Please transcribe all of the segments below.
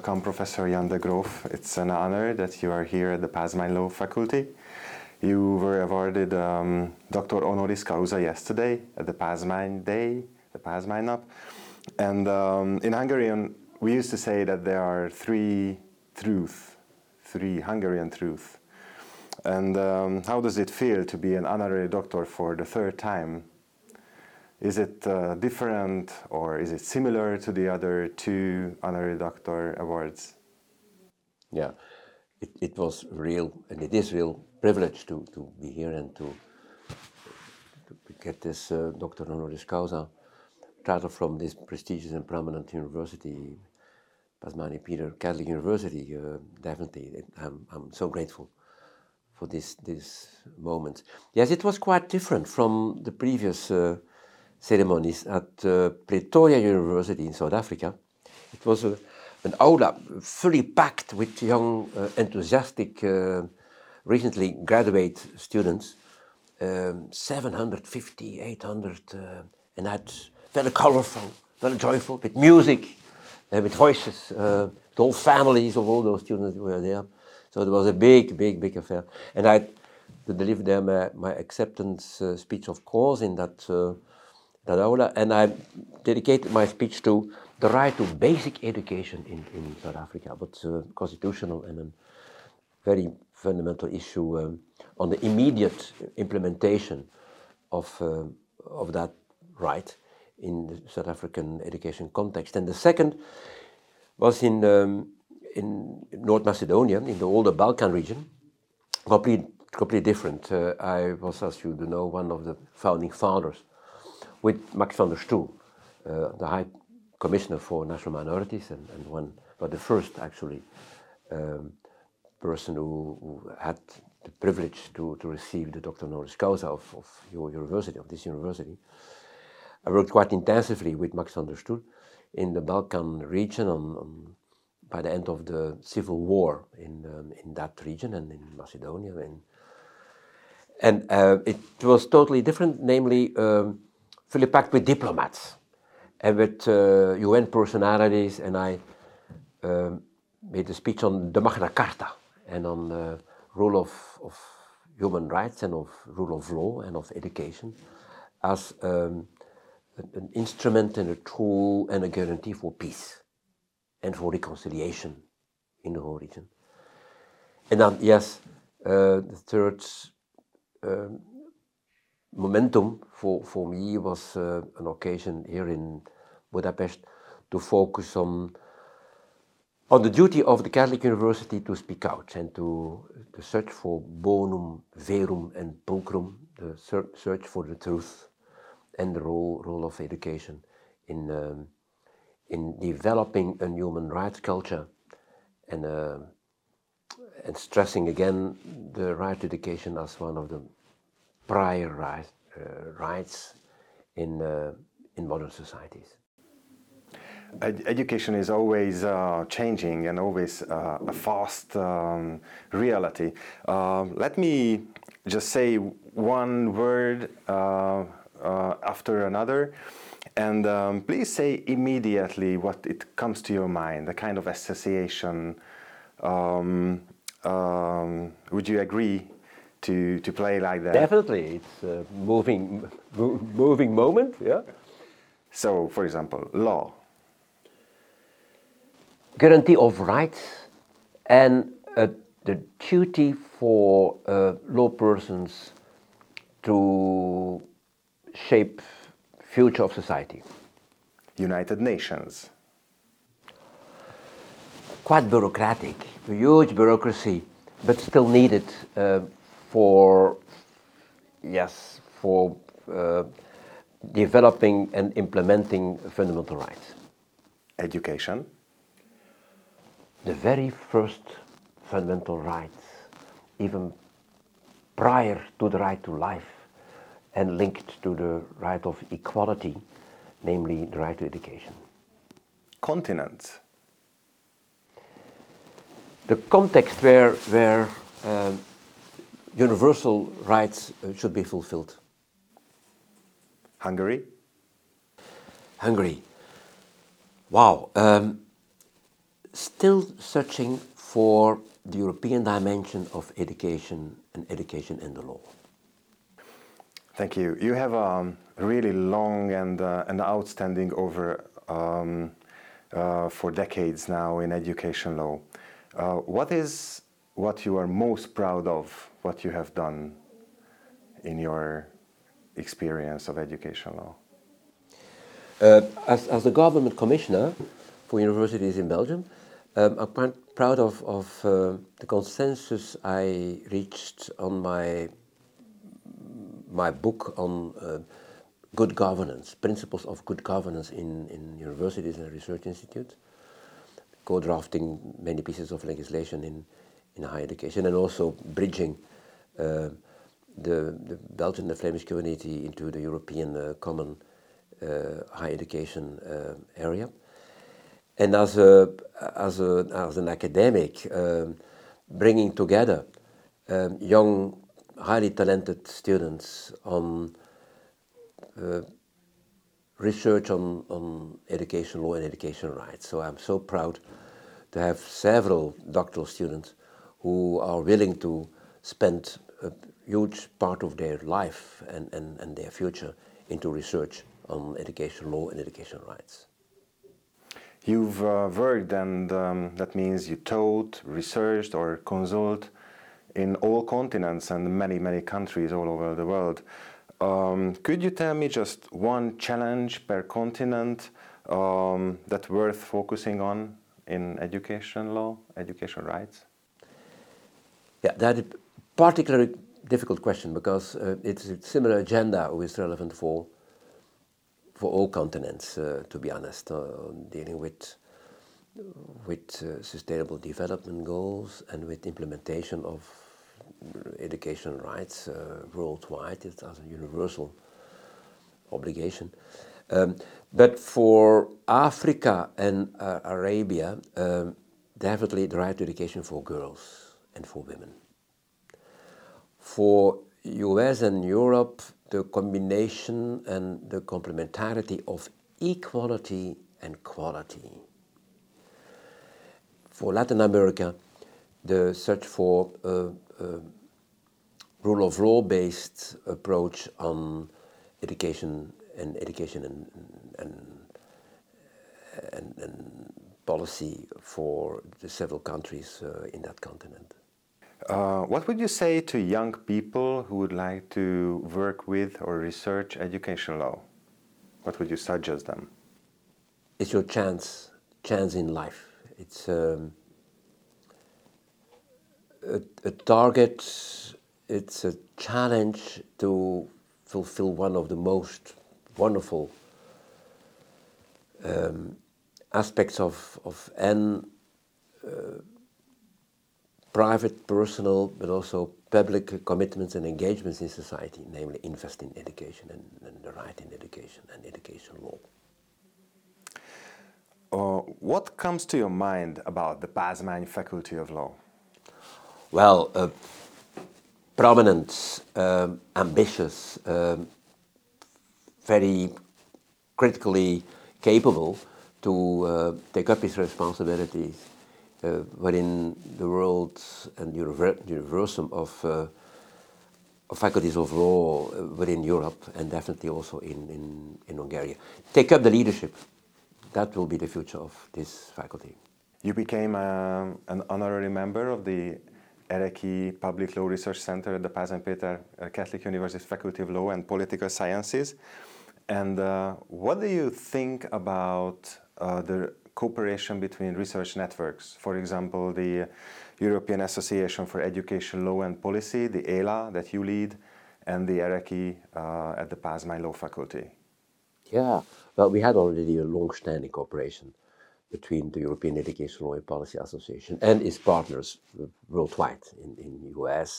welcome Professor Jan de Groof. It's an honor that you are here at the Pázmány Law Faculty. You were awarded um, Dr. Honoris Causa yesterday at the Pázmány Day, the Pázmány Nap. And um, in Hungarian, we used to say that there are three truths, three Hungarian truths. And um, how does it feel to be an honorary doctor for the third time? Is it uh, different or is it similar to the other two honorary doctor awards? Yeah, it, it was real, and it is real privilege to, to be here and to, to get this uh, Doctor Honoris Causa title from this prestigious and prominent university, Pázmány Peter Catholic University. Uh, definitely, I'm, I'm so grateful for this this moment. Yes, it was quite different from the previous uh, ceremonies at uh, Pretoria University in South Africa. It was a, an aula fully packed with young, uh, enthusiastic, uh, recently graduate students, um, 750, 800, uh, and that's very colorful, very joyful, with music, uh, with voices. the whole families of all those students were there. So it was a big, big, big affair. And I to deliver them my, my acceptance uh, speech, of course, in that that and I dedicated my speech to the right to basic education in, in South Africa, but uh, constitutional and a very fundamental issue um, on the immediate implementation of, uh, of that right in the South African education context. And the second was in, um, in North Macedonia, in the older Balkan region, completely, completely different. Uh, I was, as you know, one of the founding fathers with Max van der Stoel, uh, the High Commissioner for National Minorities, and, and one, but the first actually um, person who, who, had the privilege to, to receive the Doctor Honoris Causa of, of your university, of this university. I worked quite intensively with Max van der Stoel in the Balkan region on, on, by the end of the civil war in, um, in that region and in Macedonia. And, and uh, it was totally different, namely, um, fully packed with diplomats and with uh, UN personalities, and I um, made a speech on the Magna Carta and on the rule of, of human rights and of rule of law and of education as um, an instrument and a tool and a guarantee for peace and for reconciliation in the whole region. And then, yes, uh, the third um, momentum for, for me was uh, an occasion here in Budapest to focus on on the duty of the Catholic University to speak out and to, to search for bonum, verum, and pulchrum, the search for the truth and the role, role of education in, um, in developing a human rights culture and, uh, and stressing again the right to education as one of the prior right, uh, rights in, uh, in modern societies. Ed education is always uh, changing and always uh, a fast um, reality. Uh, let me just say one word uh, after another. And um, please say immediately what it comes to your mind, the kind of association. Um, um, would you agree to, to play like that. Definitely, it's a moving, moving moment, yeah. So, for example, law. Guarantee of rights and uh, the duty for uh, law persons to shape future of society. United Nations. Quite bureaucratic, a huge bureaucracy, but still needed uh, for yes for uh, developing and implementing fundamental rights. Education. The very first fundamental rights, even prior to the right to life and linked to the right of equality, namely the right to education. Continents. The context where, where um, universal rights uh, should be fulfilled. Hungary? Hungary. Wow. Um, still searching for the European dimension of education and education in the law. Thank you. You have a really long and, uh, and outstanding over um, uh, for decades now in education law. Uh, what is what you are most proud of, what you have done in your experience of education law? Uh, as, as a government commissioner for universities in Belgium, um, I'm quite proud of, of uh, the consensus I reached on my my book on uh, good governance, principles of good governance in, in universities and research institutes, co-drafting many pieces of legislation in, in higher education and also bridging uh, the, the Belgian and the Flemish community into the European uh, common uh, higher education area. And as, a, as, a, as an academic, um, bringing together um, young, highly talented students on uh, research on, on education law and education rights. So I'm so proud to have several doctoral students who are willing to spend a huge part of their life and, and, and their future into research on education law and education rights. You've uh, worked, and um, that means you taught, researched, or consulted in all continents and many, many countries all over the world. Um, could you tell me just one challenge per continent um, that's worth focusing on in education law, education rights? Yeah, that is a particularly difficult question because uh, it's a similar agenda which is relevant for for all continents, uh, to be honest, uh, dealing with with uh, sustainable development goals and with implementation of education rights uh, worldwide. It's as a universal obligation. Um, but for Africa and uh, Arabia, um, definitely the right to education for girls and for women. For US and Europe, the combination and the complementarity of equality and quality. For Latin America, the search for a, a rule of law based approach on education and education and, and, and, and policy for the several countries uh, in that continent. Uh, what would you say to young people who would like to work with or research education law? What would you suggest them? It's your chance, chance in life. It's um, a, a target. It's a challenge to fulfill one of the most wonderful um, aspects of of an uh, private, personal, but also public commitments and engagements in society, namely invest in education and, and the right in education and education law. Uh, what comes to your mind about the Pázmány Faculty of Law? Well, uh, prominent, um, ambitious, um, very critically capable to uh, take up his responsibilities uh, within the world and universum of, uh, of faculties of law uh, within Europe and definitely also in, in, in Hungary. Take up the leadership. That will be the future of this faculty. You became um, an honorary member of the Ereky Public Law Research Center at the Pázmány Péter Catholic University Faculty of Law and Political Sciences. And uh, what do you think about uh, the cooperation between research networks. For example, the European Association for Education Law and Policy, the ELA that you lead, and the Ereky uh, at the Pázmány Law Faculty. Yeah, well, we had already a long-standing cooperation between the European Education Law and Policy Association and its partners worldwide in in US,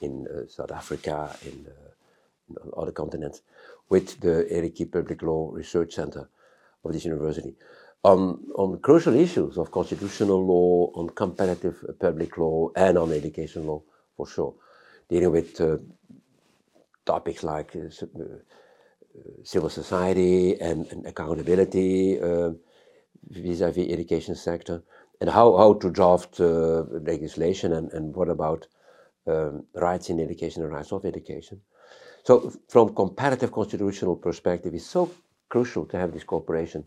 in uh, South Africa, in, uh, in other continents, with the Ereky Public Law Research Center of this university on, on crucial issues of constitutional law, on comparative public law, and on education law, for sure. Dealing with uh, topics like uh, uh, civil society and, and accountability uh, vis-à-vis education sector, and how, how to draft uh, legislation and, and what about um, rights in education and rights of education. So from comparative constitutional perspective, it's so crucial to have this cooperation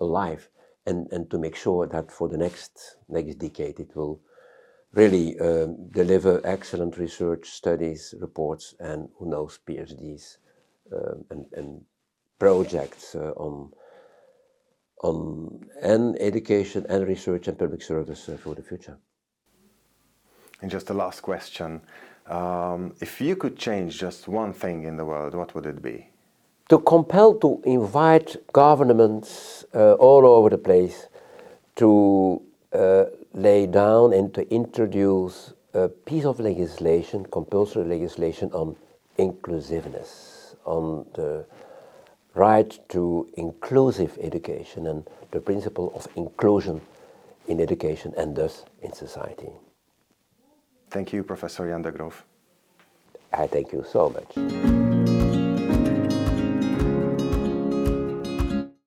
alive and, and to make sure that for the next next decade it will really um, deliver excellent research studies, reports, and who knows PhDs um, and, and projects uh, on on and education and research and public service uh, for the future. And just a last question. Um, if you could change just one thing in the world, what would it be? To compel to invite governments uh, all over the place to uh, lay down and to introduce a piece of legislation, compulsory legislation on inclusiveness, on the right to inclusive education and the principle of inclusion in education and thus in society. Thank you, Professor Jan de Groof. I thank you so much.